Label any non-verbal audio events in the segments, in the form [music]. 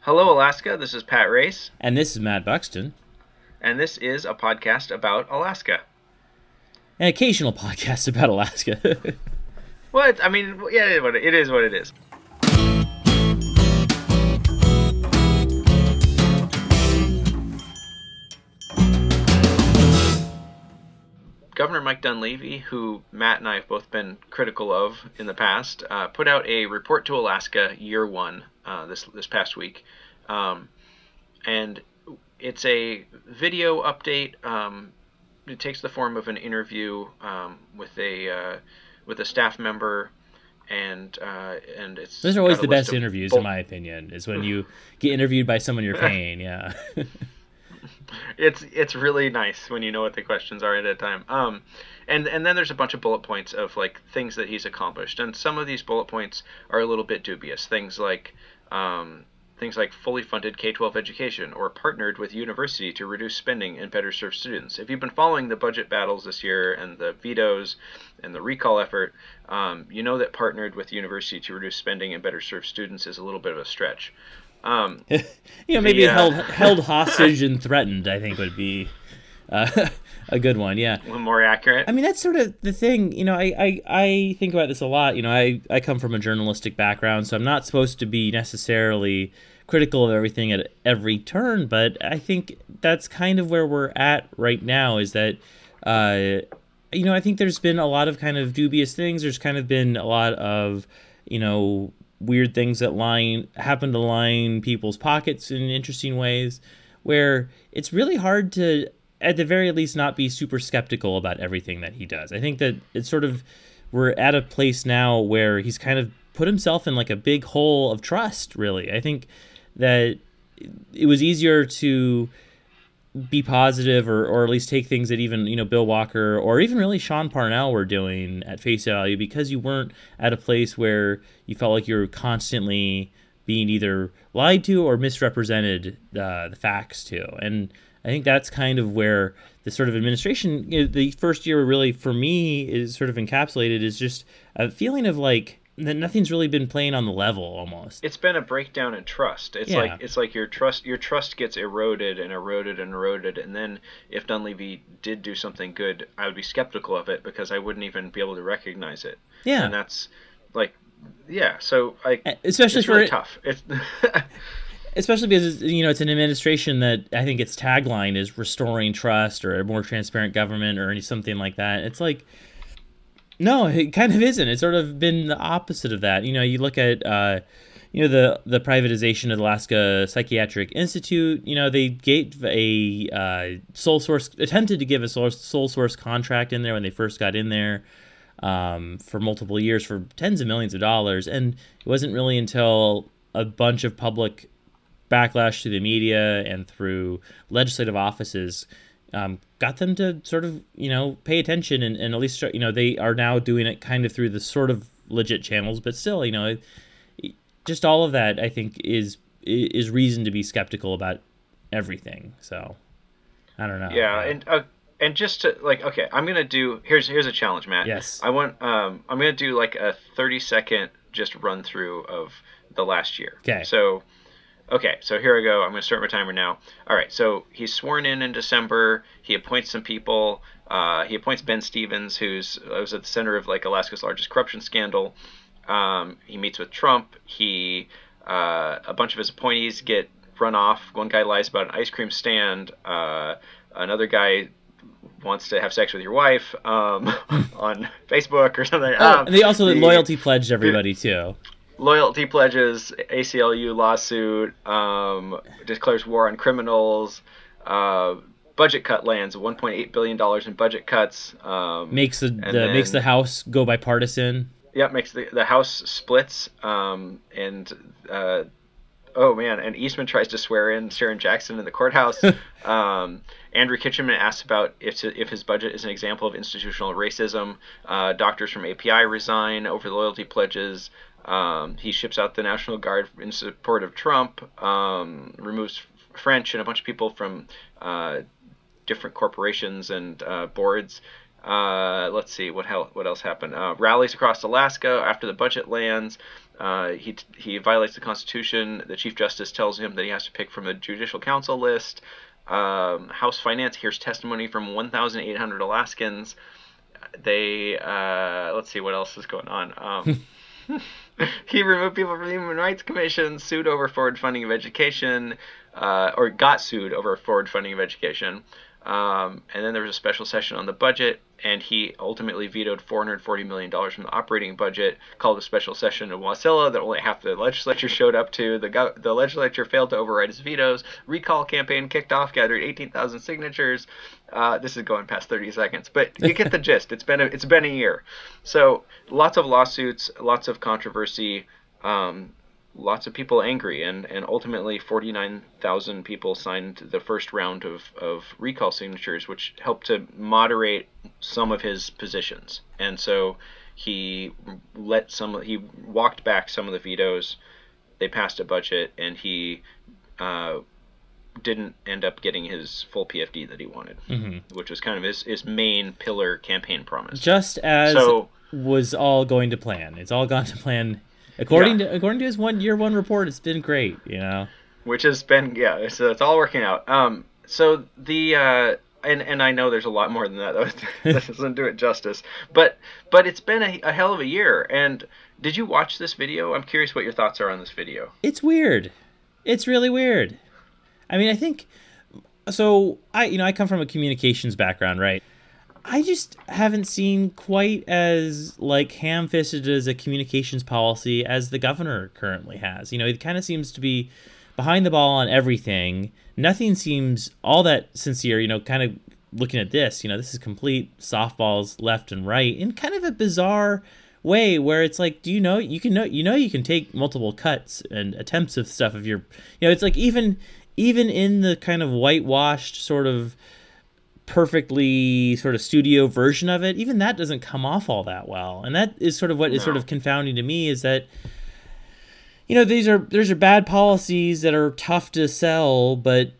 Hello, Alaska. This is Pat Race, And this is Matt Buxton, and this is a podcast about Alaska. an occasional [laughs] podcast about Alaska. [laughs] What? I mean, yeah, it is what it- it is. Governor Mike Dunleavy, who Matt and I have both been critical of in the past, uh, put out a report to Alaska year one uh, this this past week, um, and it's a video update. Um, it takes the form of an interview um, with a uh, with a staff member, and uh, and it's Those are always the best interviews, in my opinion, is when you get interviewed by someone you're [laughs] paying. Yeah. [laughs] it's it's really nice when you know what the questions are at a time. Um, and and then there's a bunch of bullet points of like things that he's accomplished, and some of these bullet points are a little bit dubious. Things like um, things like fully funded K-12 education or partnered with university to reduce spending and better serve students. If you've been following the budget battles this year and the vetoes and the recall effort, um, you know that partnered with university to reduce spending and better serve students is a little bit of a stretch. Um, [laughs] you know, maybe The, uh, held [laughs] held hostage and threatened. I think would be uh, [laughs] a good one. Yeah. a little more accurate. I mean, that's sort of the thing. You know, I, I, I think about this a lot. You know, I, I come from a journalistic background, so I'm not supposed to be necessarily critical of everything at every turn, but I think that's kind of where we're at right now is that, uh, you know, I think there's been a lot of kind of dubious things. There's kind of been a lot of, you know, weird things that line happen to line people's pockets in interesting ways where it's really hard to at the very least not be super skeptical about everything that he does. I think that it's sort of we're at a place now where he's kind of put himself in like a big hole of trust, really. I think that it was easier to be positive or, or at least take things that even you know Bill Walker or even really Sean Parnell were doing at face value because you weren't at a place where you felt like you were constantly being either lied to or misrepresented uh, the facts to. And I think that's kind of where the sort of administration you know, the first year really for me is sort of encapsulated is just a feeling of like that nothing's really been playing on the level almost it's been a breakdown in trust. It's Yeah. like it's like your trust your trust gets eroded and eroded and eroded and then if Dunleavy did do something good, I would be skeptical of it because I wouldn't even be able to recognize it. yeah And that's like yeah, so like especially it's for really tough. It's [laughs] especially because you know it's an administration that I think its tagline is restoring trust or a more transparent government or any- something like that. It's like no, it kind of isn't. It's sort of been the opposite of that. You know, you look at uh, you know the the privatization of the Alaska Psychiatric Institute. You know, they gave a uh, sole source attempted to give a sole, sole source contract in there when they first got in there um, for multiple years for tens of millions of dollars, and it wasn't really until a bunch of public backlash through the media and through legislative offices um, got them to sort of you know pay attention and, and at least start, you know they are now doing it kind of through the sort of legit channels but still you know just all of that i think is is reason to be skeptical about everything so i don't know yeah, and uh, and just to like okay, I'm going to do here's here's a challenge, Matt. Yes. I want um I'm going to do like a 30 second just run through of the last year okay So Okay, so here I go. I'm going to start my timer now. All right, so he's sworn in in December. He appoints some people. Uh, he appoints Ben Stevens, who's was at the center of like Alaska's largest corruption scandal. Um, he meets with Trump. He uh, a bunch of his appointees get run off. One guy lies about an ice cream stand. Uh, another guy wants to have sex with your wife um, [laughs] on Facebook or something. Oh, Um, and they also the- loyalty pledged everybody too loyalty pledges, ACLU lawsuit, um, declares war on criminals, uh, budget cut lands, 1.8 billion dollars in budget cuts. Um, makes the, the then- makes the house go bipartisan Yep, makes the the House splits, um, and uh, oh man, and Eastman tries to swear in Sharon Jackson in the courthouse. [laughs] um, Andrew Kitchenman asks about if if his budget is an example of institutional racism. Uh, doctors from API resign over the loyalty pledges. Um, he ships out the National Guard in support of Trump. Um, removes French and a bunch of people from uh, different corporations and uh, boards. Uh, let's see what hell, what else happened. Uh, rallies across Alaska after the budget lands. Uh, he he violates the Constitution. The Chief Justice tells him that he has to pick from a Judicial Council list. Um, House Finance hears testimony from 1,800 Alaskans. They uh, let's see what else is going on. [laughs] [laughs] He removed people from the Human Rights Commission, sued over forward funding of education, uh, or got sued over forward funding of education. Um, and then there was a special session on the budget, and he ultimately vetoed $440 million from the operating budget, called a special session in Wasilla that only half the legislature showed up to. The, the legislature failed to override his vetoes. Recall campaign kicked off, gathered 18,000 signatures. Uh, this is going past 30 seconds, but [laughs] you get the gist. It's been a, it's been a year, so lots of lawsuits, lots of controversy. Um, lots of people angry, and, and ultimately 49,000 people signed the first round of, of recall signatures, which helped to moderate some of his positions. And so he let some, he walked back some of the vetoes. They passed a budget, and he uh, didn't end up getting his full PFD that he wanted, mm-hmm. which was kind of his, his main pillar campaign promise. Just as so, was all going to plan. It's all gone to plan According yeah. to according to his one year one report, it's been great. You know, which has been yeah, so it's all working out. Um, so the uh, and and I know there's a lot more than that. [laughs] That [laughs] doesn't do it justice. But but it's been a, a hell of a year. And did you watch this video? I'm curious what your thoughts are on this video. It's weird. It's really weird. I mean, I think so. I you know I come from a communications background, right? I just haven't seen quite as like ham-fisted as a communications policy as the governor currently has. You know, it kind of seems to be behind the ball on everything. Nothing seems all that sincere. You know, kind of looking at this, you know, this is complete softballs left and right in kind of a bizarre way where it's like do you know you can know you know you can take multiple cuts and attempts of stuff if you're you know it's like even even in the kind of whitewashed sort of perfectly sort of studio version of it, even that doesn't come off all that well. And that is sort of what is sort of confounding to me is that you know these are these are bad policies that are tough to sell, but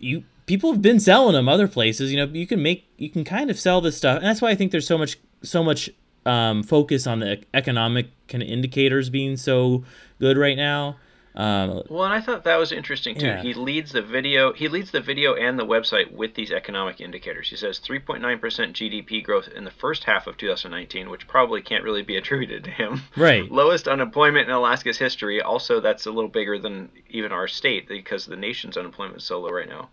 you people have been selling them other places. You know, you can make you can kind of sell this stuff, and that's why I think there's so much so much um, focus on the economic kind of indicators being so good right now. Um, well, and I thought that was interesting too. Yeah. He leads the video. He leads the video and the website with these economic indicators. He says 3.9% GDP growth in the first half of 2019, which probably can't really be attributed to him. Right. [laughs] Lowest unemployment in Alaska's history. Also, that's a little bigger than even our state because the nation's unemployment is so low right now.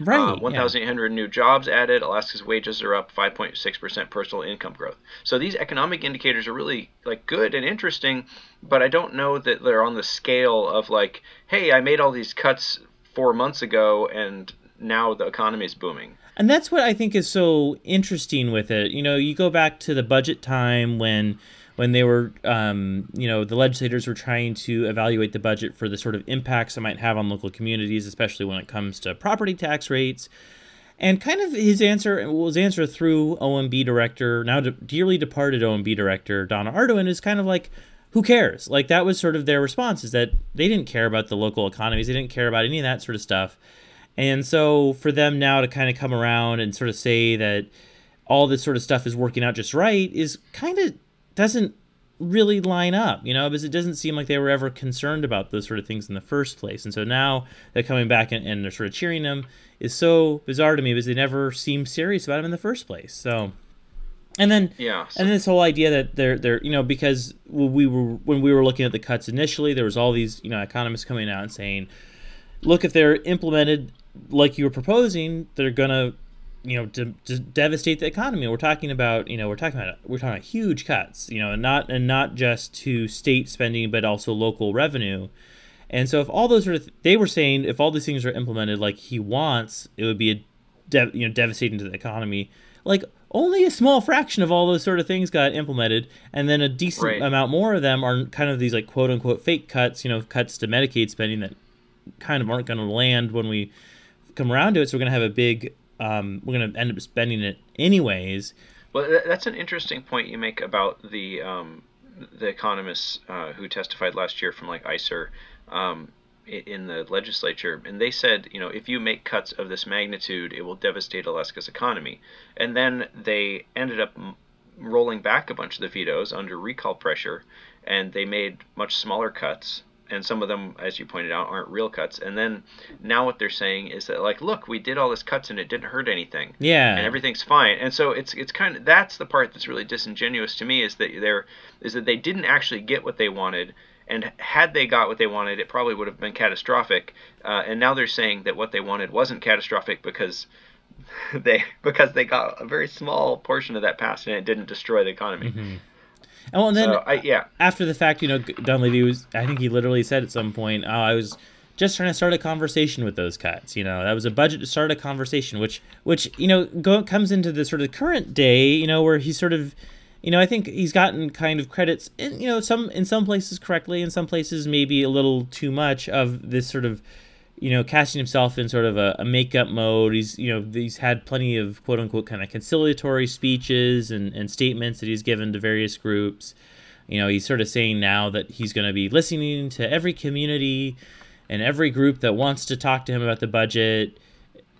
Right. Uh, 1,800 yeah. new jobs added. Alaska's wages are up 5.6% personal income growth. So these economic indicators are really like good and interesting, but I don't know that they're on the scale of like, hey, I made all these cuts four months ago and now the economy is booming. And that's what I think is so interesting with it. You know, you go back to the budget time when when they were, um, you know, the legislators were trying to evaluate the budget for the sort of impacts it might have on local communities, especially when it comes to property tax rates. And kind of his answer was answer through OMB director, now de- dearly departed OMB director Donna Arduin, is kind of like, who cares? Like that was sort of their response is that they didn't care about the local economies, they didn't care about any of that sort of stuff. And so for them now to kind of come around and sort of say that all this sort of stuff is working out just right is kind of doesn't really line up, you know, because it doesn't seem like they were ever concerned about those sort of things in the first place. And so now they're coming back and, and they're sort of cheering him is so bizarre to me because they never seemed serious about him in the first place. So, and then yeah, so. and this whole idea that they're they're you know because we were when we were looking at the cuts initially, there was all these you know economists coming out and saying, look, if they're implemented like you were proposing, they're gonna you know to, to devastate the economy. We're talking about you know we're talking about we're talking about huge cuts, you know, and not and not just to state spending but also local revenue. And so if all those sort of th- they were saying if all these things are implemented like he wants, it would be a de- you know devastating to the economy. Like only a small fraction of all those sort of things got implemented, and then a decent right. amount more of them are kind of these like quote unquote fake cuts, you know, cuts to Medicaid spending that kind of aren't going to land when we come around to it. So we're going to have a big um, we're going to end up spending it anyways. Well, that's an interesting point you make about the um, the economists uh, who testified last year from like ISER um, in the legislature, and they said, you know, if you make cuts of this magnitude, it will devastate Alaska's economy. And then they ended up rolling back a bunch of the vetoes under recall pressure, and they made much smaller cuts. And some of them, as you pointed out, aren't real cuts. And then now what they're saying is that like, look, we did all this cuts and it didn't hurt anything. Yeah. And everything's fine. And so it's it's kind of that's the part that's really disingenuous to me is that they're is that they didn't actually get what they wanted and had they got what they wanted, it probably would have been catastrophic. Uh, and now they're saying that what they wanted wasn't catastrophic because [laughs] they because they got a very small portion of that passed and it didn't destroy the economy. Mm-hmm. And well, and then So, I, yeah, after the fact, you know, Dunleavy was, I think he literally said at some point, oh, I was just trying to start a conversation with those cuts. You know, that was a budget to start a conversation, which, which, you know, go, comes into the sort of current day, you know, where he's sort of, you know, I think he's gotten kind of credits, in, you know, some in some places correctly, in some places maybe a little too much of this sort of, you know, casting himself in sort of a, a makeup mode. He's, you know, he's had plenty of quote unquote kind of conciliatory speeches and, and statements that he's given to various groups. You know, he's sort of saying now that he's going to be listening to every community and every group that wants to talk to him about the budget.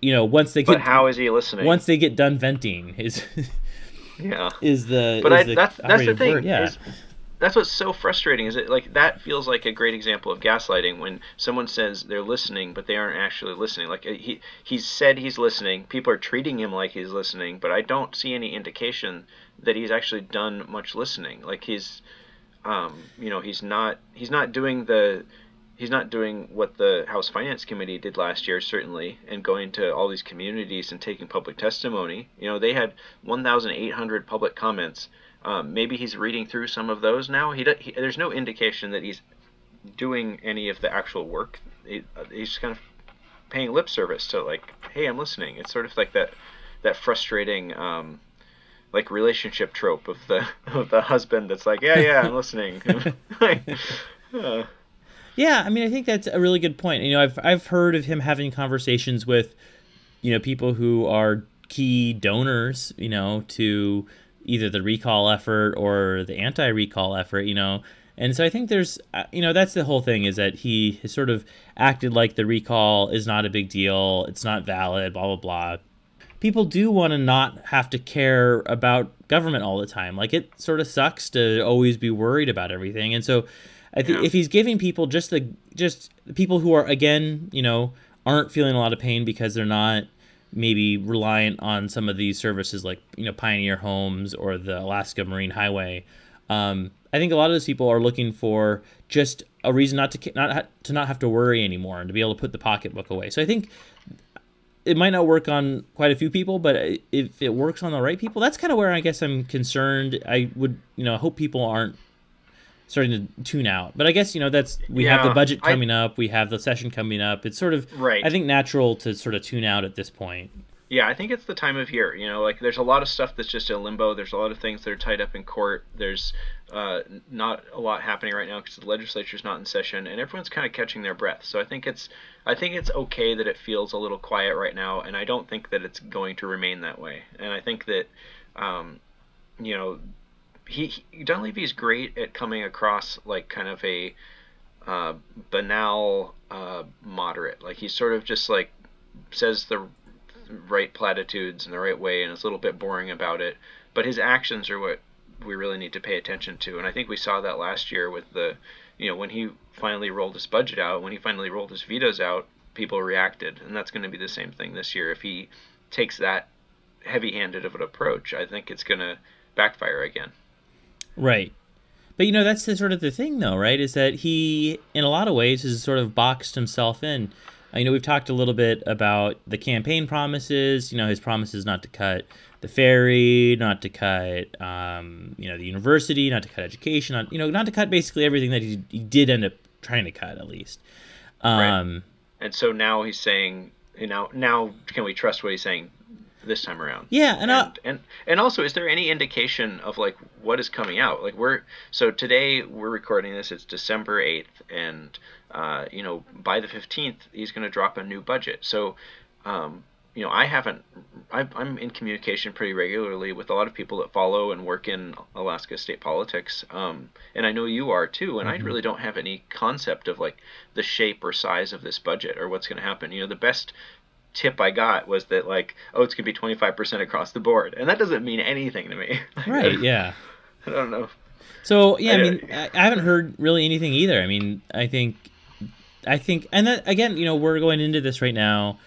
You know, once they but get how is he listening? once they get done venting is yeah. [laughs] is the But is I, the that's that's the thing. word. Yeah. Is, that's what's so frustrating is it like that feels like a great example of gaslighting when someone says they're listening but they aren't actually listening like uh, he he's said he's listening people are treating him like he's listening but i don't see any indication that he's actually done much listening like he's um, you know he's not he's not doing the he's not doing what the House Finance Committee did last year, certainly, and going to all these communities and taking public testimony. You know, they had 1,800 public comments. Um, maybe he's reading through some of those now. He, he there's no indication that he's doing any of the actual work. He, uh, he's just kind of paying lip service to like, hey, I'm listening. It's sort of like that that frustrating. Um, like relationship trope of the [laughs] of the husband that's like yeah yeah I'm listening uh, [laughs] [laughs] Yeah, I mean, I think that's a really good point. You know, I've I've heard of him having conversations with, you know, people who are key donors, you know, to either the recall effort or the anti-recall effort, you know. And so I think there's, uh, you know, that's the whole thing is that he has sort of acted like the recall is not a big deal, it's not valid, blah blah blah. People do want to not have to care about government all the time. Like it sort of sucks to always be worried about everything. And so I think Yeah. if he's giving people just the just people who are again, you know, aren't feeling a lot of pain because they're not maybe reliant on some of these services like you know Pioneer Homes or the Alaska Marine Highway. Um, I think a lot of those people are looking for just a reason not to not to not have to worry anymore and to be able to put the pocketbook away. So I think it might not work on quite a few people, but if it works on the right people, that's kind of where I guess I'm concerned. I would you know I hope people aren't starting to tune out. But I guess you know that's we have the Yeah, budget I- coming up, we have the session coming up. It's sort of Right. I think natural to sort of tune out at this point. Yeah, I think it's the time of year. You know, like there's a lot of stuff that's just in limbo. There's a lot of things that are tied up in court. There's uh, not a lot happening right now because the legislature's not in session, and everyone's kind of catching their breath. So I think it's I think it's okay that it feels a little quiet right now, and I don't think that it's going to remain that way. And I think that, um, you know, he, he Dunleavy's great at coming across like kind of a uh, banal uh, moderate. Like he's sort of just like says the right platitudes in the right way and is a little bit boring about it. But his actions are what we really need to pay attention to. And I think we saw that last year with the, you know, when he finally rolled his budget out, when he finally rolled his vetoes out, people reacted. And that's going to be the same thing this year. If he takes that heavy handed of an approach, I think it's going to backfire again. Right. But you know, that's the sort of the thing though, right? Is that he in a lot of ways has sort of boxed himself in. I know we've talked a little bit about the campaign promises, you know, his promises not to cut the ferry, not to cut um, you know, the university, not to cut education, not you know, not to cut basically everything that he, he did end up trying to cut at least. Um And so now he's saying, you know, now can we trust what he's saying this time around? yeah, and, and, and and also is there any indication of like what is coming out? Like we're so today we're recording this it's december 8th and uh, you know by the 15th he's going to drop a new budget. So um, you know i haven't I, i'm in communication pretty regularly with a lot of people that follow and work in alaska state politics um, and i know you are too and i really don't have any concept of like the shape or size of this budget or what's going to happen. You know the best tip I got was that like, oh, it's gonna be 25% across the board, and that doesn't mean anything to me. [laughs] Right? [laughs] Yeah. I don't know. So yeah, I, I mean, I haven't heard really anything either. I mean, I think, I think, and that again, you know, we're going into this right now.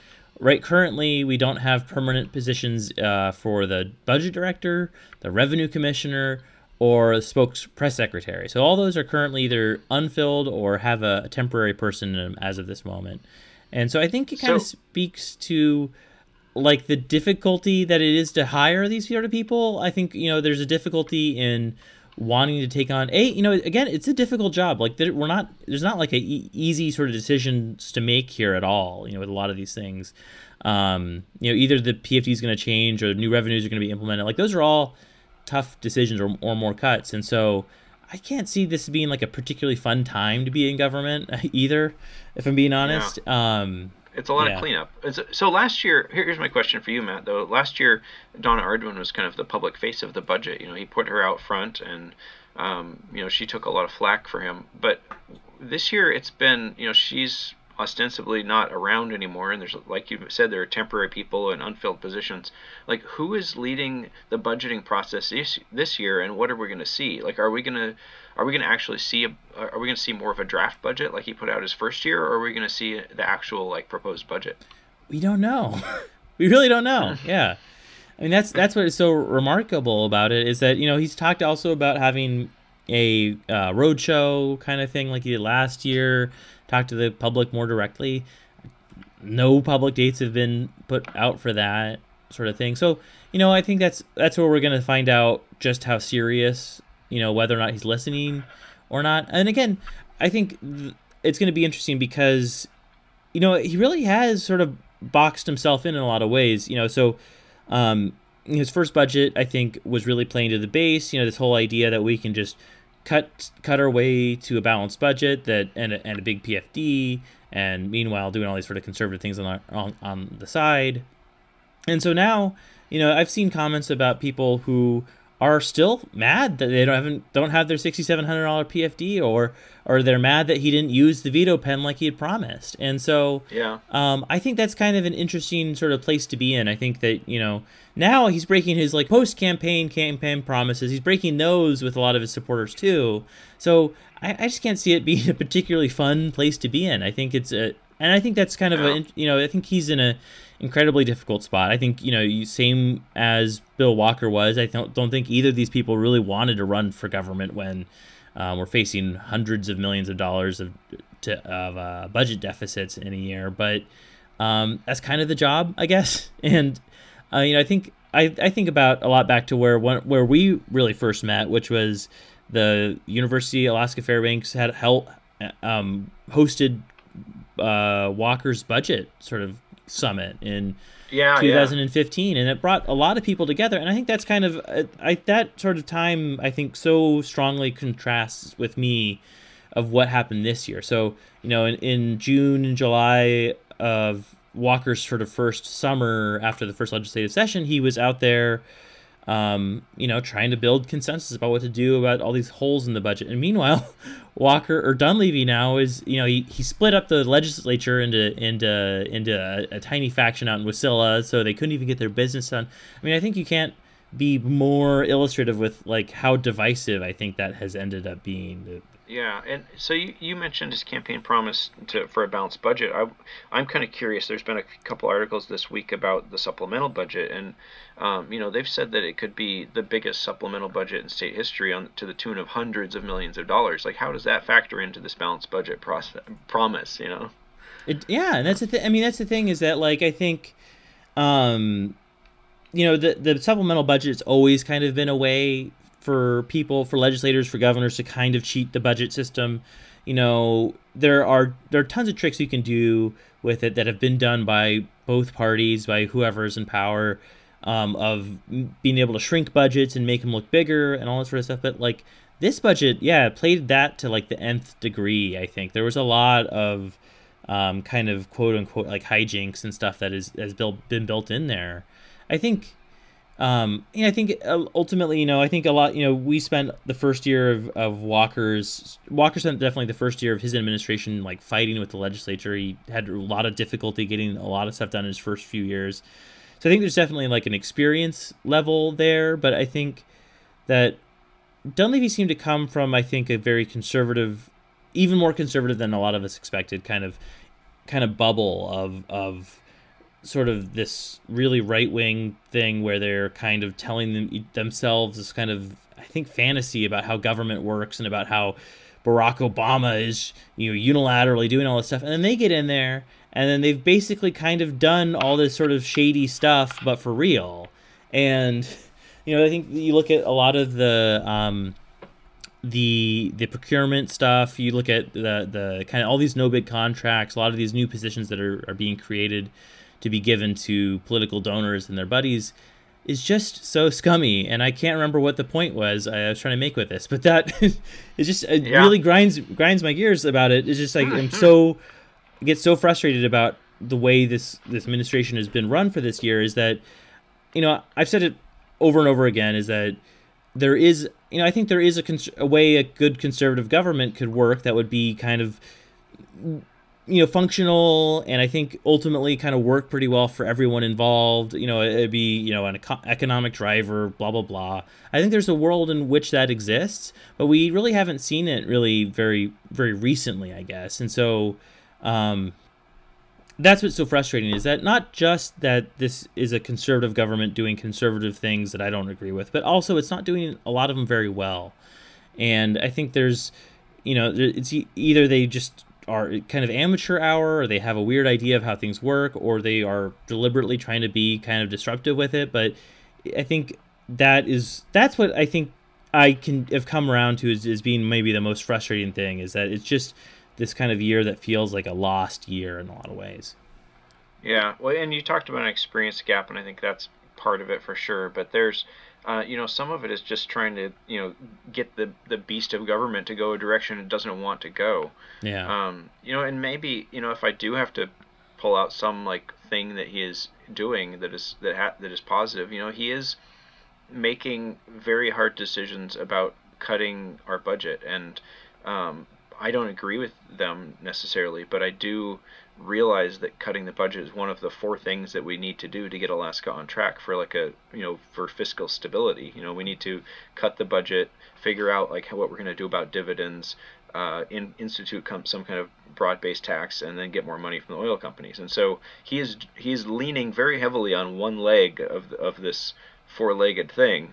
Right, currently we don't have permanent positions uh, for the budget director, the revenue commissioner, or the spokes press secretary. So all those are currently either unfilled or have a, a temporary person in them as of this moment. And so I think it kind of speaks to like the difficulty that it is to hire these sort of people. I think you know there's a difficulty in wanting to take on a you know again it's a difficult job. Like we're not there's not like a e- easy sort of decisions to make here at all you know with a lot of these things. Um, you know either the pfd is going to change or new revenues are going to be implemented. Like those are all tough decisions or, or more cuts. And so i can't see this being like a particularly fun time to be in government [laughs] either if i'm being honest yeah. um, it's a lot yeah. of cleanup. so last year, here's my question for you, Matt. Though last year, Donna Arduin was kind of the public face of the budget. You know, he put her out front, and um, you know she took a lot of flack for him. But this year, it's been you know she's ostensibly not around anymore and there's like you said there are temporary people in unfilled positions. Like who is leading the budgeting process this, this year and what are we going to see? Like are we going to are we going to actually see a are we going to see more of a draft budget like he put out his first year or are we going to see the actual like proposed budget? We don't know. [laughs] We really don't know. [laughs] Yeah. I mean that's that's what is so remarkable about it is that you know he's talked also about having a uh, roadshow kind of thing like he did last year talk to the public more directly. No public dates have been put out for that sort of thing. So, you know, I think that's that's where we're going to find out just how serious, you know, whether or not he's listening or not. And again, I think th- it's going to be interesting because you know, he really has sort of boxed himself in in a lot of ways, you know, so um his first budget I think was really playing to the base, you know, this whole idea that we can just cut cut our way to a balanced budget that and a, and a big PFD, and meanwhile doing all these sort of conservative things on on, on the side. And so now, you know, I've seen comments about people who are still mad that they don't haven't don't have their sixty seven hundred dollar PFD or or they're mad that he didn't use the veto pen like he had promised. And so yeah, um, I think that's kind of an interesting sort of place to be in. I think that you know now he's breaking his like post campaign campaign promises. He's breaking those with a lot of his supporters too. So I, I just can't see it being a particularly fun place to be in. I think it's a and I think that's kind of a you know I think he's in a incredibly difficult spot. I think you know, you same as Bill Walker was. I don't don't think either of these people really wanted to run for government when um, we're facing hundreds of millions of dollars of to, of uh, budget deficits in a year. But um, that's kind of the job, I guess. [laughs] And uh, you know, I think I, I think about a lot back to where one, where we really first met, which was the University Alaska Fairbanks had held um, hosted uh, Walker's budget sort of summit in yeah, 2015 yeah. and it brought a lot of people together and i think that's kind of uh, I, that sort of time i think so strongly contrasts with me of what happened this year so you know in, in june and july of walker's sort of first summer after the first legislative session he was out there um, you know, trying to build consensus about what to do about all these holes in the budget. And meanwhile, [laughs] Walker or Dunleavy now is, you know, he, he split up the legislature into into into a, a tiny faction out in Wasilla, so they couldn't even get their business done. I mean, I think you can't be more illustrative with like how divisive I think that has ended up being. Yeah, and so you, you mentioned his campaign promise to for a balanced budget. I I'm kind of curious. There's been a couple articles this week about the supplemental budget, and um, you know they've said that it could be the biggest supplemental budget in state history, on to the tune of hundreds of millions of dollars. Like, how does that factor into this balanced budget process, promise? You know. It, yeah, and that's the thing. I mean, that's the thing is that like I think, um, you know, the the supplemental budget has always kind of been a way for people, for legislators, for governors to kind of cheat the budget system. You know, there are there are tons of tricks you can do with it that have been done by both parties, by whoever's in power, um, of being able to shrink budgets and make them look bigger and all that sort of stuff. But like this budget, yeah, played that to like the nth degree. I think there was a lot of um, kind of quote unquote like hijinks and stuff that is has built been built in there. I think um, and I think uh, ultimately, you know, I think a lot, you know, we spent the first year of, of Walker's, Walker spent definitely the first year of his administration, like fighting with the legislature. He had a lot of difficulty getting a lot of stuff done in his first few years. So I think there's definitely like an experience level there, but I think that Dunleavy seemed to come from, I think, a very conservative, even more conservative than a lot of us expected, kind of, kind of bubble of, of, sort of this really right wing thing where they're kind of telling them, themselves this kind of I think fantasy about how government works and about how Barack Obama is you know unilaterally doing all this stuff, and then they get in there and then they've basically kind of done all this sort of shady stuff, but for real. And you know I think you look at a lot of the um, the the procurement stuff. You look at the the kind of all these no bid contracts, a lot of these new positions that are, are being created to be given to political donors and their buddies is just so scummy and i can't remember what the point was i was trying to make with this but that [laughs] is just it yeah. really grinds grinds my gears about it it's just like i'm so mm-hmm. I get so frustrated about the way this this administration has been run for this year is that you know i've said it over and over again is that there is you know i think there is a, cons- a way a good conservative government could work that would be kind of you know functional and i think ultimately kind of work pretty well for everyone involved. You know it'd be you know an eco- economic driver blah blah blah. I think there's a world in which that exists but we really haven't seen it really very very recently i guess. And so um that's what's so frustrating is that not just that this is a conservative government doing conservative things that i don't agree with but also it's not doing a lot of them very well. And i think there's you know it's either they just are kind of amateur hour or they have a weird idea of how things work or they are deliberately trying to be kind of disruptive with it. But i think that is that's what i think i can have come around to is, as being maybe the most frustrating thing is that it's just this kind of year that feels like a lost year in a lot of ways. Yeah well and you talked about an experience gap and i think that's part of it for sure but there's uh, you know, some of it is just trying to, you know, get the the beast of government to go a direction it doesn't want to go. Yeah. Um, you know, and maybe, you know, if I do have to pull out some like thing that he is doing that is that ha- that is positive, you know, he is making very hard decisions about cutting our budget, and um, I don't agree with them necessarily, but I do realize that cutting the budget is one of the four things that we need to do to get Alaska on track for like a you know for fiscal stability. You know, we need to cut the budget, figure out like what we're going to do about dividends, uh, in, institute some kind of broad-based tax, and then get more money from the oil companies. And so he is he's leaning very heavily on one leg of of this four-legged thing,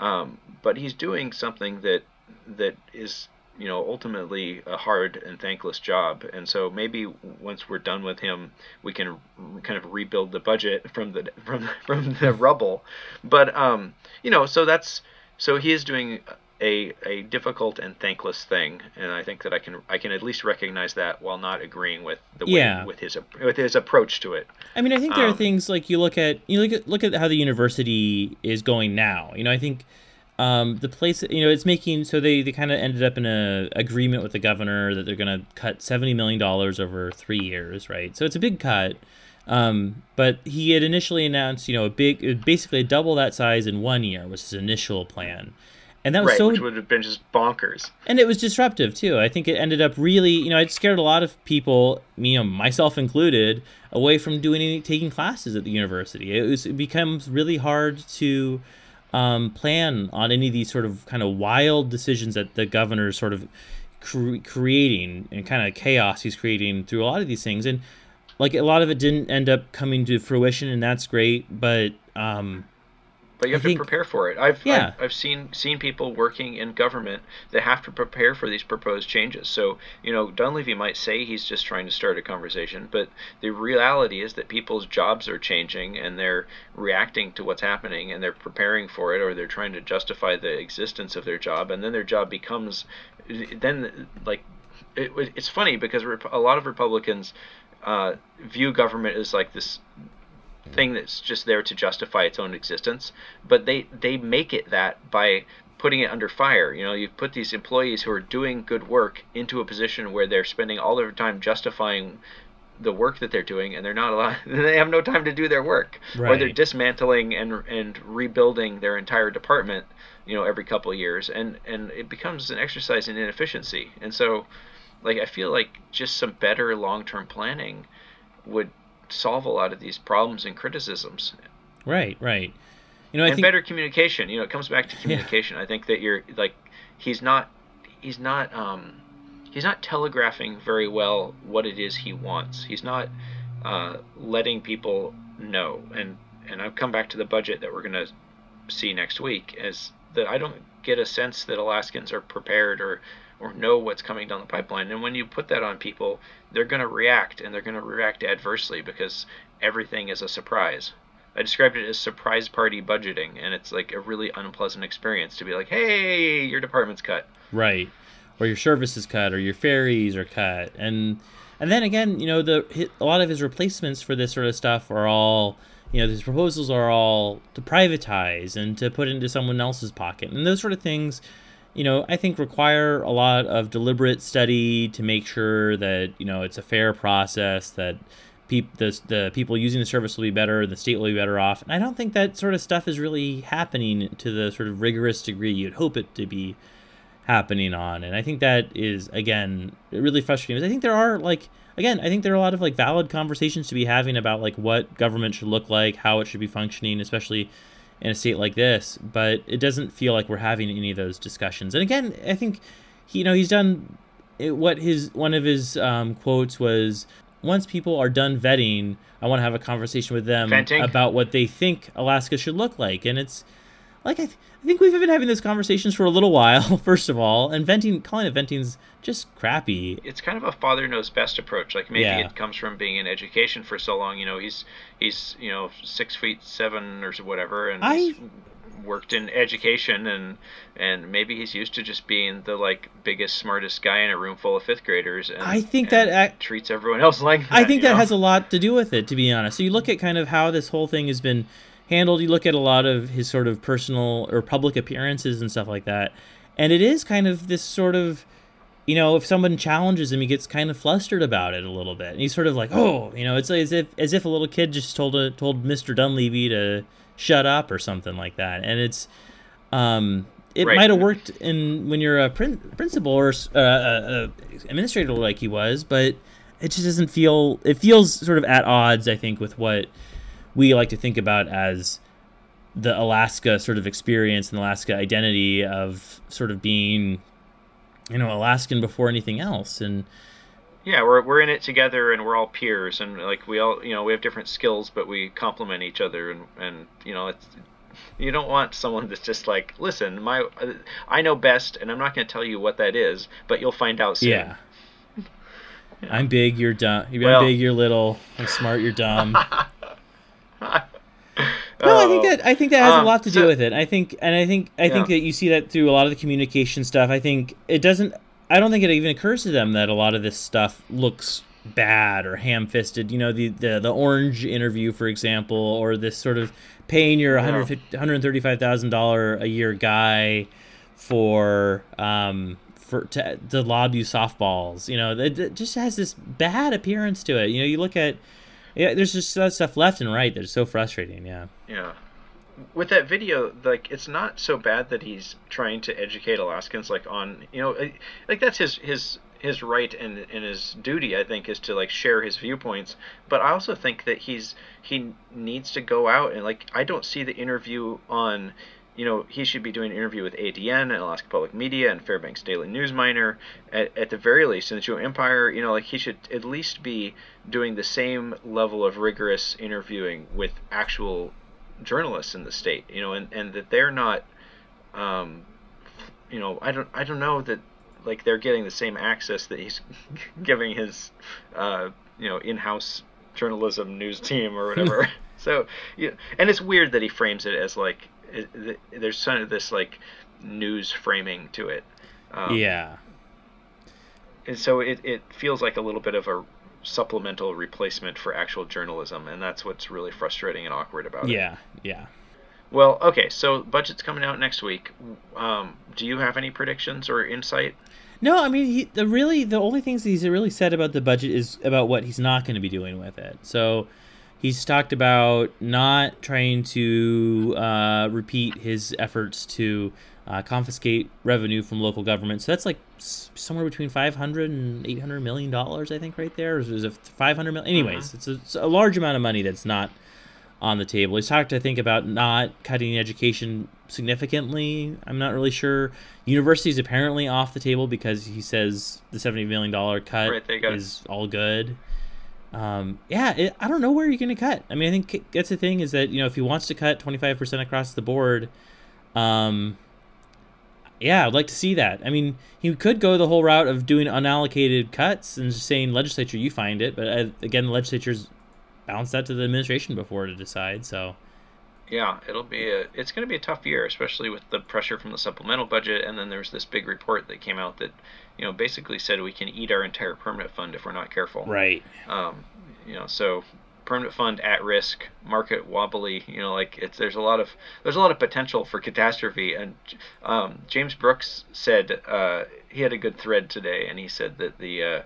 um, but he's doing something that that is you know ultimately a hard and thankless job and so maybe once we're done with him we can kind of rebuild the budget from the from from the [laughs] rubble but um you know so that's so he is doing a, a difficult and thankless thing, and I think that I can I can at least recognize that while not agreeing with the yeah. with his with his approach to it. I mean, I think there um, are things like you look at you look at look at how the university is going now. You know, I think um, the place you know it's making so they, they kind of ended up in a agreement with the governor that they're going to cut 70 million dollars over three years right? So it's a big cut. Um, but he had initially announced you know a big basically double that size in one year was his initial plan. And that was right, so which would have been just bonkers. And it was disruptive too. I think it ended up really you know it scared a lot of people you know myself included away from doing any taking classes at the university. It was it becomes really hard to um, plan on any of these sort of kind of wild decisions that the governor is sort of cre- creating and kind of chaos he's creating through a lot of these things. And like a lot of it didn't end up coming to fruition, and that's great. But um, but you have to prepare for it. I've, yeah. I've, I've seen seen people working in government that have to prepare for these proposed changes. So you know, Dunleavy might say he's just trying to start a conversation, but the reality is that people's jobs are changing and they're reacting to what's happening and they're preparing for it or they're trying to justify the existence of their job, and then their job becomes then like it, it's funny because a lot of Republicans uh, view government as like this thing that's just there to justify its own existence. But they they make it that by putting it under fire. You know, you put these employees who are doing good work into a position where they're spending all their time justifying the work that they're doing and they're not allowed [laughs] they have no time to do their work right. or they're dismantling and and rebuilding their entire department you know every couple of years and and it becomes an exercise in inefficiency and so like i feel like just some better long-term planning would solve a lot of these problems and criticisms right right you know I and think better communication you know it comes back to [laughs] communication yeah. i think that you're like he's not he's not um he's not telegraphing very well what it is he wants. He's not uh, letting people know. And and I've come back to the budget that we're going to see next week as that I don't get a sense that Alaskans are prepared or or know what's coming down the pipeline. And when you put that on people, they're going to react and they're going to react adversely because everything is a surprise. I described it as surprise party budgeting, and it's like a really unpleasant experience to be like, "Hey, your department's cut." Right or your service is cut or your ferries are cut and and then again you know the a lot of his replacements for this sort of stuff are all you know his proposals are all to privatize and to put into someone else's pocket and those sort of things you know i think require a lot of deliberate study to make sure that you know it's a fair process that peop- the, the people using the service will be better the state will be better off. And i don't think that sort of stuff is really happening to the sort of rigorous degree you'd hope it to be happening on. And i think that is again really frustrating. Because i think there are like again i think there are a lot of like valid conversations to be having about like what government should look like how it should be functioning especially in a state like this but it doesn't feel like we're having any of those discussions and again i think he, you know he's done it, what his one of his um, quotes was once people are done vetting i want to have a conversation with them Venting. about what they think alaska should look like and it's like I, th- I think we've been having those conversations for a little while [laughs] first of all and venting calling it venting's just crappy it's kind of a father knows best approach like maybe Yeah. it comes from being in education for so long you know he's he's you know six feet seven or whatever and I- he's worked in education and and maybe he's used to just being the like biggest smartest guy in a room full of fifth graders and I think and that ac- treats everyone else like that, I think that know? has a lot to do with it, to be honest. So you look at kind of how this whole thing has been handled. You look at a lot of his sort of personal or public appearances and stuff like that, and it is kind of this sort of, you know, if someone challenges him, he gets kind of flustered about it a little bit, and he's sort of like, oh, you know, it's as if as if a little kid just told a, told Mister Dunleavy to shut up or something like that, and it's, um. It Right. might have worked in when you're a prin- principal or s- uh, uh, administrator like he was, but it just doesn't feel it feels sort of at odds i think with what we like to think about as the alaska sort of experience and alaska identity of sort of being you know alaskan before anything else. And yeah we're, we're in it together and we're all peers and like we all you know we have different skills but we complement each other and and you know it's you don't want someone that's just like listen my i know best and i'm not going to tell you what that is but you'll find out soon. Yeah. [laughs] I'm big you're dumb. I'm big you're little. I'm smart you're dumb [laughs] No, I think that I think that has Um, a lot to do with it. I think, and I think, I think that you see that through a lot of the communication stuff. I think it doesn't. I don't think it even occurs to them that a lot of this stuff looks bad or ham-fisted. You know, the the, the orange interview, for example, or this sort of paying your Yeah. 150 $135,000 a year guy for um for to, to lob you softballs. You know, it, it just has this bad appearance to it. You know, you look at yeah, there's just stuff left and right that's so frustrating. Yeah. Yeah. With that video, like it's not so bad that he's trying to educate Alaskans, like on you know, like that's his his his right and and his duty. I think is to like share his viewpoints. But I also think that he's he needs to go out and like I don't see the interview on. You know, he should be doing an interview with ADN and Alaska Public Media and Fairbanks Daily News Miner at, at the very least. And the Juneau Empire, you know, like he should at least be doing the same level of rigorous interviewing with actual journalists in the state, you know, and, and that they're not, um, you know, I don't I don't know that like they're getting the same access that he's [laughs] giving his, uh, you know, in-house journalism news team or whatever. [laughs] so, yeah, and it's weird that he frames it as like it, th- there's sort of this like news framing to it. Um, yeah. and so it, it feels like a little bit of a supplemental replacement for actual journalism, and that's what's really frustrating and awkward about it. Yeah. Yeah. Well, okay, so budget's coming out next week. Um, do you have any predictions or insight? No, I mean, he, the really the only things he's really said about the budget is about what he's not going to be doing with it. So he's talked about not trying to uh, repeat his efforts to uh, confiscate revenue from local government. So that's like somewhere between 500 and 800 million dollars, I think, right there. Or is it 500 million? Anyways, uh-huh. it's, a, it's a large amount of money that's not on the table. He's talked, I think, about not cutting education significantly. I'm not really sure. Universities apparently off the table because he says the seventy million dollar cut right, is all good. Um, yeah, it, I don't know where you're going to cut. I mean, I think that's the thing is that you know if he wants to cut 25 percent across the board, um, yeah, I'd like to see that. I mean, he could go the whole route of doing unallocated cuts and just saying legislature, you find it. But uh, again, the legislature's bounce that to the administration before to decide. So yeah, it'll be a it's going to be a tough year, especially with the pressure from the supplemental budget, and then there's this big report that came out that you know basically said we can eat our entire permanent fund if we're not careful. Right. Um, you know, so permanent fund at risk, market wobbly. You know, like it's there's a lot of there's a lot of potential for catastrophe. And um, James Brooks said uh, he had a good thread today, and he said that the uh,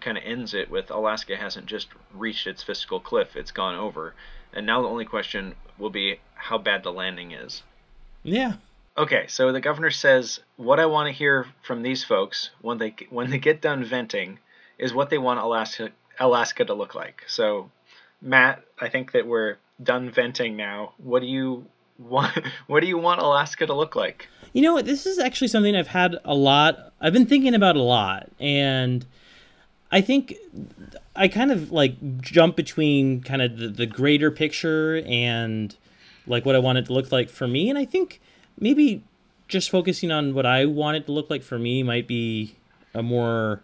kind of ends it with Alaska hasn't just reached its fiscal cliff; it's gone over. And now the only question will be how bad the landing is. Yeah. Okay, so the governor says what I want to hear from these folks when they when they get done venting is what they want Alaska Alaska to look like. So, Matt, I think that we're done venting now. What do you want? [laughs] What do you want Alaska to look like? You know what? This is actually something I've had a lot. I've been thinking about a lot, and I think I kind of like jump between kind of the, the greater picture and like what I want it to look like for me. And I think maybe just focusing on what I want it to look like for me might be a more,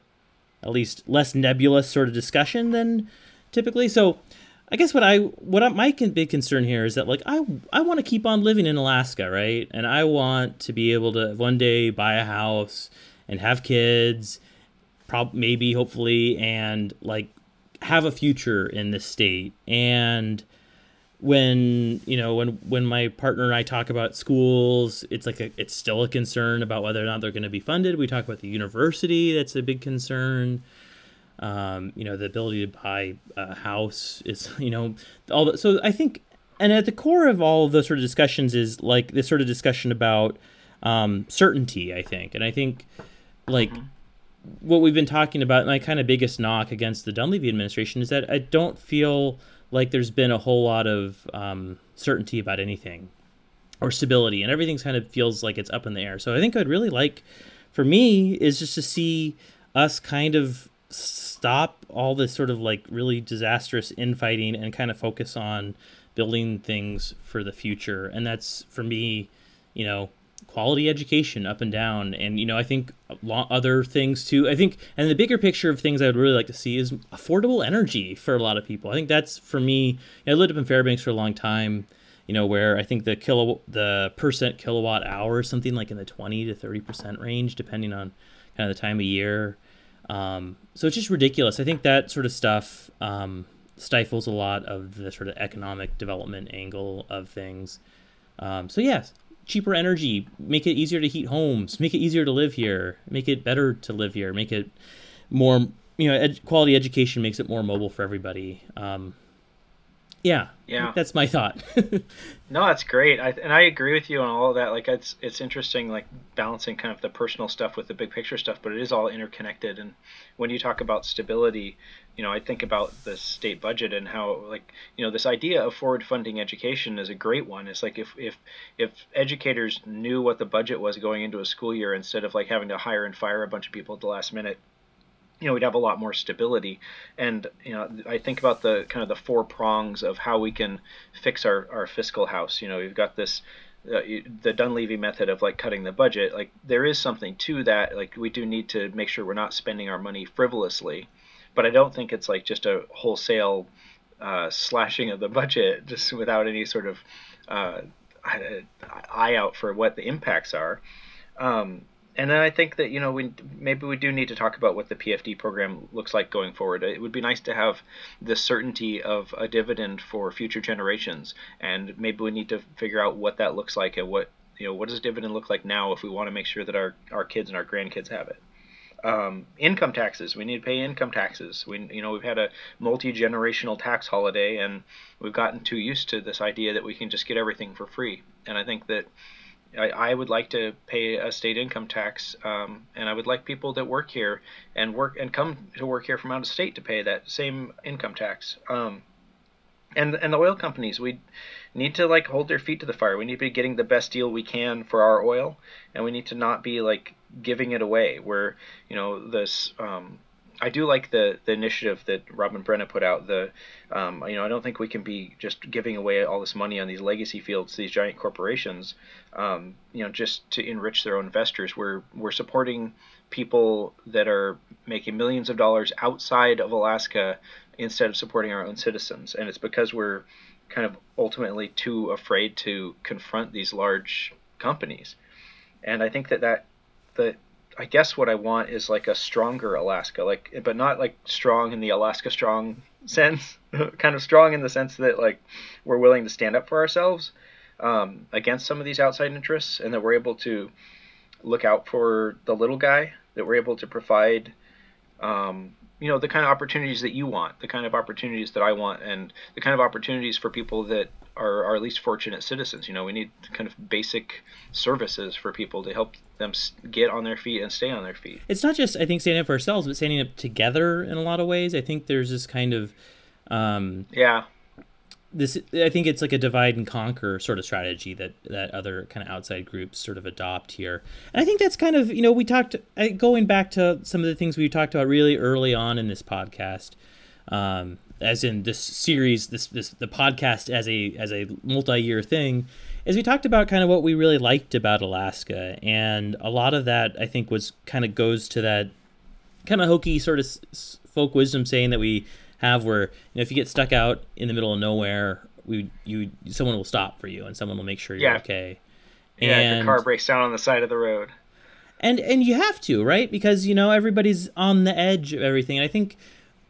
at least less nebulous sort of discussion than typically. So I guess what I what I, my big concern here is that like I I want to keep on living in Alaska, right? And I want to be able to one day buy a house and have kids maybe hopefully and like have a future in this state. And when you know when when my partner and I talk about schools it's like a, it's still a concern about whether or not they're going to be funded. We talk about the university that's a big concern. Um, you know the ability to buy a house is [laughs] you know all the, so I think and at the core of all of those sort of discussions is like this sort of discussion about um, certainty I think. And I think like mm-hmm what we've been talking about, my kind of biggest knock against the Dunleavy administration is that I don't feel like there's been a whole lot of um, certainty about anything or stability, and everything's kind of feels like it's up in the air. So I think I'd really like, for me, is just to see us kind of stop all this sort of like really disastrous infighting and kind of focus on building things for the future. And that's for me, you know, quality education up and down and you know i think other things too. I think and the bigger picture of things i would really like to see is affordable energy for a lot of people. I think that's for me you know, i lived up in fairbanks for a long time you know where i think the kilo the percent kilowatt hour something like in the 20 to 30 percent range depending on kind of the time of year. Um, so it's just ridiculous. I think that sort of stuff um, stifles a lot of the sort of economic development angle of things. Um, so yes cheaper energy, make it easier to heat homes, make it easier to live here, make it better to live here, make it more, you know, ed- quality education makes it more mobile for everybody. Um, yeah, yeah, that's my thought. [laughs] no, that's great, I, and I agree with you on all of that. Like, it's it's interesting, like balancing kind of the personal stuff with the big picture stuff, but it is all interconnected. And when you talk about stability, you know, I think about the state budget and how, like, you know, this idea of forward funding education is a great one. It's like if if if educators knew what the budget was going into a school year instead of like having to hire and fire a bunch of people at the last minute you know we'd have a lot more stability. And you know i think about the kind of the four prongs of how we can fix our, our fiscal house. You know we've got this uh, the dunleavy method of like cutting the budget. Like there is something to that. Like we do need to make sure we're not spending our money frivolously. But i don't think it's like just a wholesale uh, slashing of the budget [laughs] just without any sort of uh, eye out for what the impacts are. Um, and then I think that you know we maybe we do need to talk about what the PFD program looks like going forward. It would be nice to have the certainty of a dividend for future generations, and maybe we need to figure out what that looks like and what you know what does dividend look like now if we want to make sure that our our kids and our grandkids have it. um, income taxes. We need to pay income taxes. We, you know, we've had a multi generational tax holiday, and we've gotten too used to this idea that we can just get everything for free. And I think that I, I would like to pay a state income tax, um, and I would like people that work here and work and come to work here from out of state to pay that same income tax. Um, and and the oil companies, we need to like hold their feet to the fire. We need to be getting the best deal we can for our oil, and we need to not be like giving it away. Where you know this. Um, I do like the, the initiative that Robin Brena put out. The um, you know I don't think we can be just giving away all this money on these legacy fields, these giant corporations, um, you know, just to enrich their own investors. We're we're supporting people that are making millions of dollars outside of Alaska instead of supporting our own citizens, and it's because we're kind of ultimately too afraid to confront these large companies. And I think that that that I guess what I want is like a stronger Alaska, like but not like strong in the Alaska strong [laughs] sense, kind of strong in the sense that like we're willing to stand up for ourselves um, against some of these outside interests, and that we're able to look out for the little guy, that we're able to provide um, you know the kind of opportunities that you want, the kind of opportunities that I want, and the kind of opportunities for people that are our least fortunate citizens. You know, we need kind of basic services for people to help them get on their feet and stay on their feet. It's not just I think standing up for ourselves, but standing up together in a lot of ways. I think there's this kind of um, yeah this I think it's like a divide and conquer sort of strategy that that other kind of outside groups sort of adopt here. And I think that's kind of you know we talked going back to some of the things we talked about really early on in this podcast, um, as in this series, this this the podcast as a as a multi year thing. Is we talked about kind of what we really liked about Alaska, and a lot of that I think was kind of goes to that kind of hokey sort of folk wisdom saying that we have where you know if you get stuck out in the middle of nowhere, we you someone will stop for you and someone will make sure you're yeah. okay. Yeah, and, your car breaks down on the side of the road. And and you have to right because you know everybody's on the edge of everything. And I think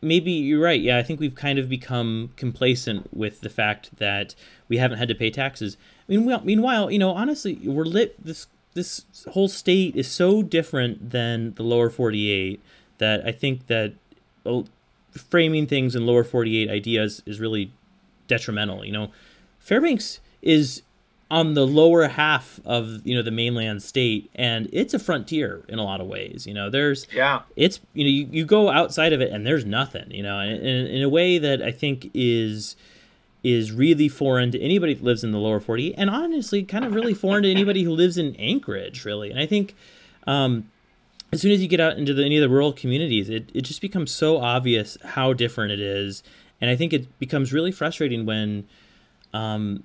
maybe you're right. Yeah, I think we've kind of become complacent with the fact that we haven't had to pay taxes. Meanwhile, meanwhile, you know, honestly, we're lit. This this whole state is so different than the lower 48 that I think that framing things in lower 48 ideas is really detrimental you know? Fairbanks is on the lower half of you know the mainland state and it's a frontier in a lot of ways you know? There's yeah. it's you know you, you go outside of it and there's nothing you know? And, and in a way that i think is is really foreign to anybody that lives in the lower 48 and honestly kind of really foreign to anybody who lives in anchorage really. And i think um, as soon as you get out into the, any of the rural communities, it, it just becomes so obvious how different it is. And I think it becomes really frustrating when um,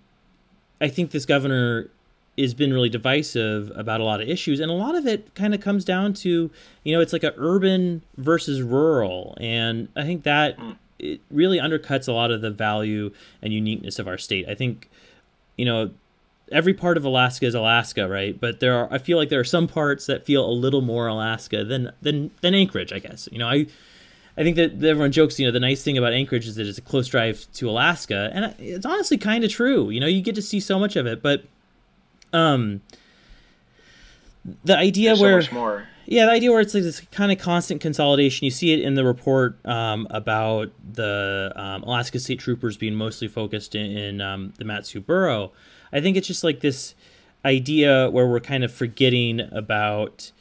I think this governor has been really divisive about a lot of issues. And a lot of it kind of comes down to, you know, it's like a urban versus rural. And I think that it really undercuts a lot of the value and uniqueness of our state. I think, you know, every part of Alaska is Alaska, right? But there are I feel like there are some parts that feel a little more Alaska than than than Anchorage, I guess. You know, I I think that everyone jokes, you know, the nice thing about Anchorage is that it's a close drive to Alaska, and it's honestly kind of true. You know, you get to see so much of it, but um the idea There's where so more. Yeah, the idea where it's like this kind of constant consolidation. You see it in the report um, about the um, Alaska State Troopers being mostly focused in, in um, the Mat-Su Borough. I think it's just like this idea where we're kind of forgetting about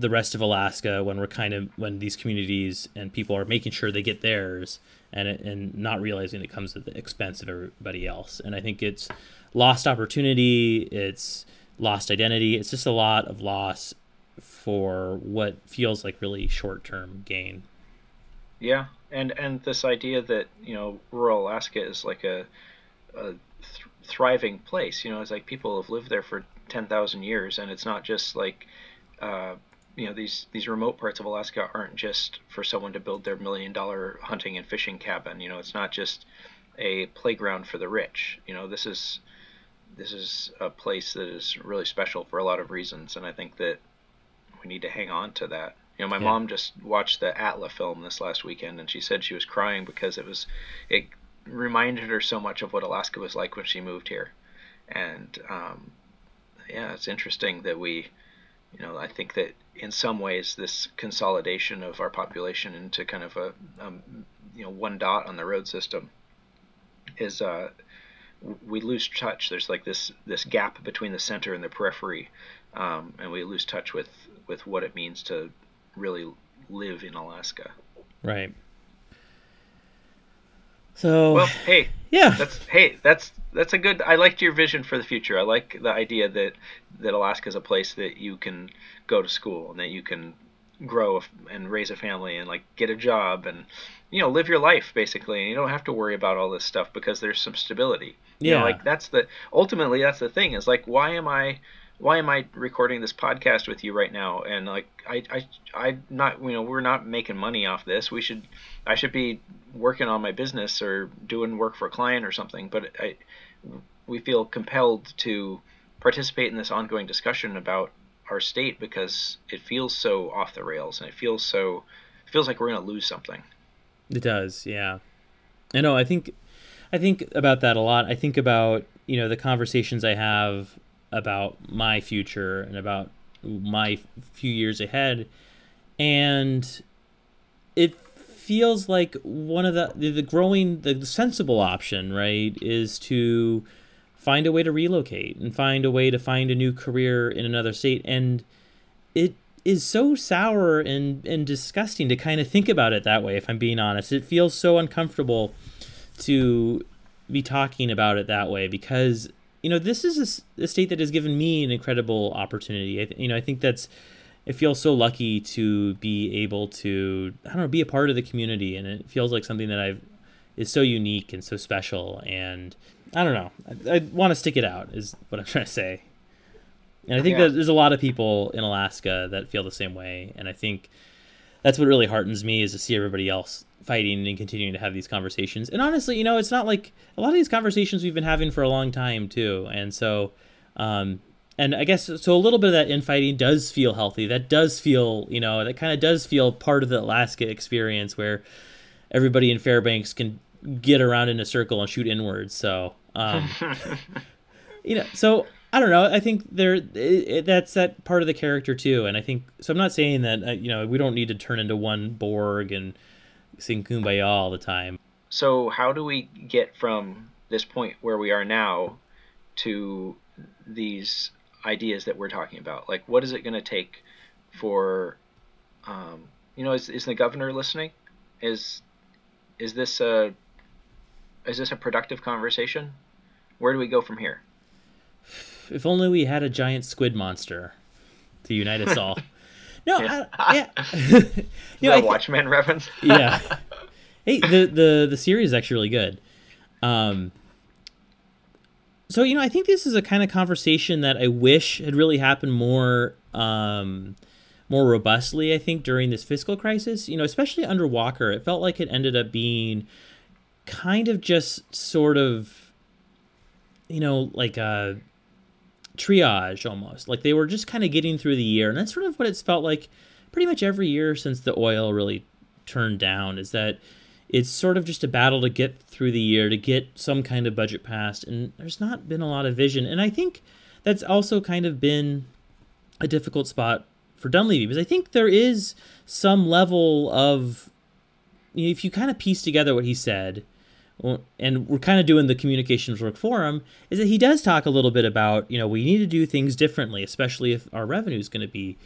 the rest of Alaska when we're kind of when these communities and people are making sure they get theirs and and not realizing it comes at the expense of everybody else. And I think it's lost opportunity, it's lost identity, it's just a lot of loss for what feels like really short-term gain. Yeah, and and this idea that you know rural Alaska is like a, a thriving place. You know, it's like people have lived there for ten thousand years, and it's not just like, uh, you know, these these remote parts of Alaska aren't just for someone to build their million dollar hunting and fishing cabin. You know, it's not just a playground for the rich. You know, this is this is a place that is really special for a lot of reasons, and I think that we need to hang on to that. You know, my yeah. mom just watched the Atla film this last weekend, and she said she was crying because it was it reminded her so much of what Alaska was like when she moved here. And um, yeah, it's interesting that we you know, I think that in some ways this consolidation of our population into kind of a um, you know one dot on the road system is uh, we lose touch. There's like this this gap between the center and the periphery, um, and we lose touch with with what it means to really live in Alaska. Right. So well, hey, yeah, that's hey, that's that's a good. I liked your vision for the future. I like the idea that that Alaska is a place that you can go to school and that you can grow and raise a family and like get a job and you know live your life basically and you don't have to worry about all this stuff because there's some stability you yeah know, like that's the ultimately that's the thing is like why am i why am i recording this podcast with you right now and like i i i not you know we're not making money off this we should i should be working on my business or doing work for a client or something but i we feel compelled to participate in this ongoing discussion about our state because it feels so off the rails and it feels so it feels like we're going to lose something. It does, yeah. I know. I think I think about that a lot. I think about you know the conversations I have about my future and about my few years ahead, and it feels like one of the the growing the sensible option right is to find a way to relocate and find a way to find a new career in another state. And it is so sour and, and disgusting to kind of think about it that way, if I'm being honest. It feels so uncomfortable to be talking about it that way because, you know, this is a, a state that has given me an incredible opportunity. I, you know, I think that's, it feels so lucky to be able to, I don't know, be a part of the community. And it feels like something that I've, is so unique and so special. And I don't know. I, I want to stick it out, is what I'm [laughs] trying to say. And I think yeah. that there's a lot of people in Alaska that feel the same way. And I think that's what really heartens me is to see everybody else fighting and continuing to have these conversations. And honestly, you know, it's not like a lot of these conversations we've been having for a long time too. And so, um, and I guess so a little bit of that infighting does feel healthy. That does feel, you know, that kind of does feel part of the Alaska experience where everybody in Fairbanks can get around in a circle and shoot inwards. So, um, [laughs] you know, so I don't know. I think there that's that part of the character too, and I think so. I'm not saying that uh, you know we don't need to turn into one Borg and sing Kumbaya all the time. So how do we get from this point where we are now to these ideas that we're talking about? Like, what is it going to take for, um, you know, is is the governor listening? Is is this a is this a productive conversation? Where do we go from here? If only we had a giant squid monster to unite us all. [laughs] No, yeah. I, [laughs] yeah. [laughs] you know, Watchmen reference. yeah. Hey, the the the series is actually really good. Um. So you know, I think this is a kind of conversation that I wish had really happened more, um, more robustly. I think during this fiscal crisis, you know, especially under Walker, it felt like it ended up being kind of just sort of you know like a triage almost. Like they were just kind of getting through the year and that's sort of what it's felt like pretty much every year since the oil really turned down is that it's sort of just a battle to get through the year to get some kind of budget passed and there's not been a lot of vision. And i think that's also kind of been a difficult spot for dunleavy because i think there is some level of you know, if you kind of piece together what he said and we're kind of doing the communications work for him, is that he does talk a little bit about, you know, we need to do things differently, especially if our revenue is going to be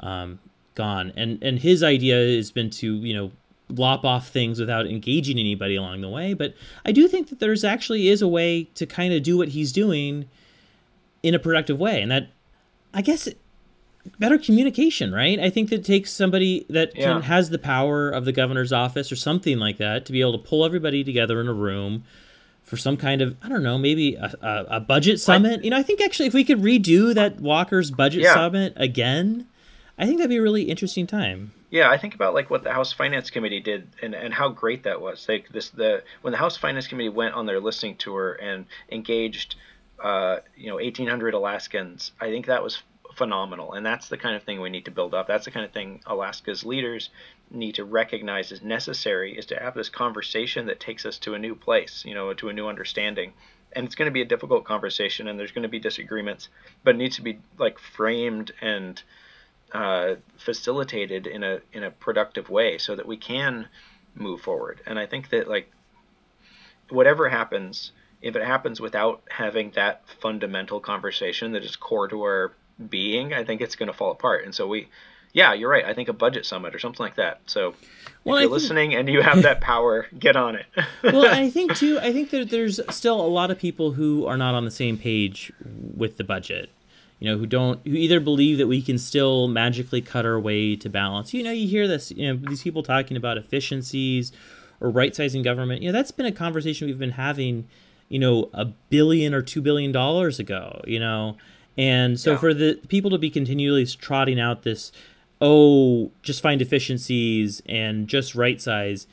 um, gone. And and his idea has been to, you know, lop off things without engaging anybody along the way. But I do think that there's actually is a way to kind of do what he's doing in a productive way, and that I guess better communication, right? I think that takes somebody that yeah. can has the power of the governor's office or something like that to be able to pull everybody together in a room for some kind of I don't know, maybe a, a, a budget summit. you know, I think actually if we could redo that Walker's budget yeah. summit again, I think that'd be a really interesting time. Yeah, I think about like what the House Finance Committee did and, and how great that was. Like this the when the House Finance Committee went on their listening tour and engaged uh, you know 1800 Alaskans, I think that was phenomenal. And that's the kind of thing we need to build up. That's the kind of thing Alaska's leaders need to recognize as necessary is to have this conversation that takes us to a new place, you know, to a new understanding. And it's going to be a difficult conversation and there's going to be disagreements, but it needs to be like framed and uh, facilitated in a in a productive way so that we can move forward. And I think that like whatever happens, if it happens without having that fundamental conversation that is core to our being, I think it's going to fall apart. And so we, yeah, you're right. I think a budget summit or something like that. So well, if you're think, listening and you have that power, [laughs] get on it. [laughs] well, I think too. I think that there's still a lot of people who are not on the same page with the budget. You know, who don't, who either believe that we can still magically cut our way to balance. You know, you hear this. You know, these people talking about efficiencies or right sizing government. You know, that's been a conversation we've been having. You know, a billion or two billion dollars ago. You know, and so yeah. for the people to be continually trotting out this, oh, just find efficiencies and just right size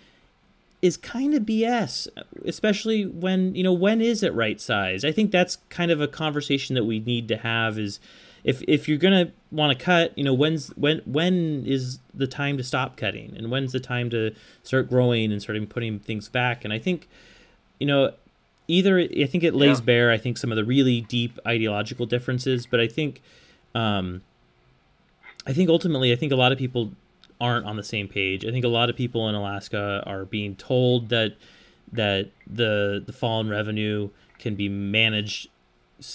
is kind of BS, especially when, you know, when is it right size? I think that's kind of a conversation that we need to have is if if you're going to want to cut, you know, when's when when is the time to stop cutting and when's the time to start growing and starting putting things back? And I think you know, either I think it lays yeah. bare I think some of the really deep ideological differences, but I think um I think ultimately I think a lot of people aren't on the same page. I think a lot of people in Alaska are being told that that the the fallen revenue can be managed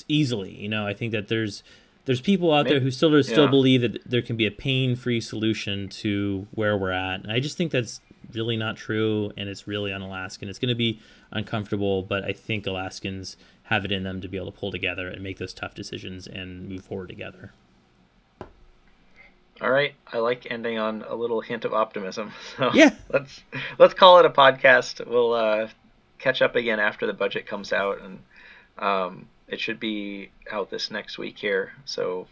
easily. You know, I think that there's there's people out Maybe, there who still yeah. still believe that there can be a pain-free solution to where we're at. And I just think that's really not true and it's really un-Alaskan. It's going to be uncomfortable, but I think Alaskans have it in them to be able to pull together and make those tough decisions and move forward together. All right, I like ending on a little hint of optimism. [laughs] So yeah, let's let's call it a podcast. We'll uh, catch up again after the budget comes out, and um, it should be out this next week here. So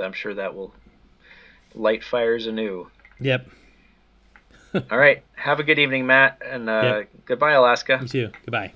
I'm sure that will light fires anew. Yep. [laughs] All right. Have a good evening, Matt, and uh, yep. goodbye, Alaska. You too. Goodbye.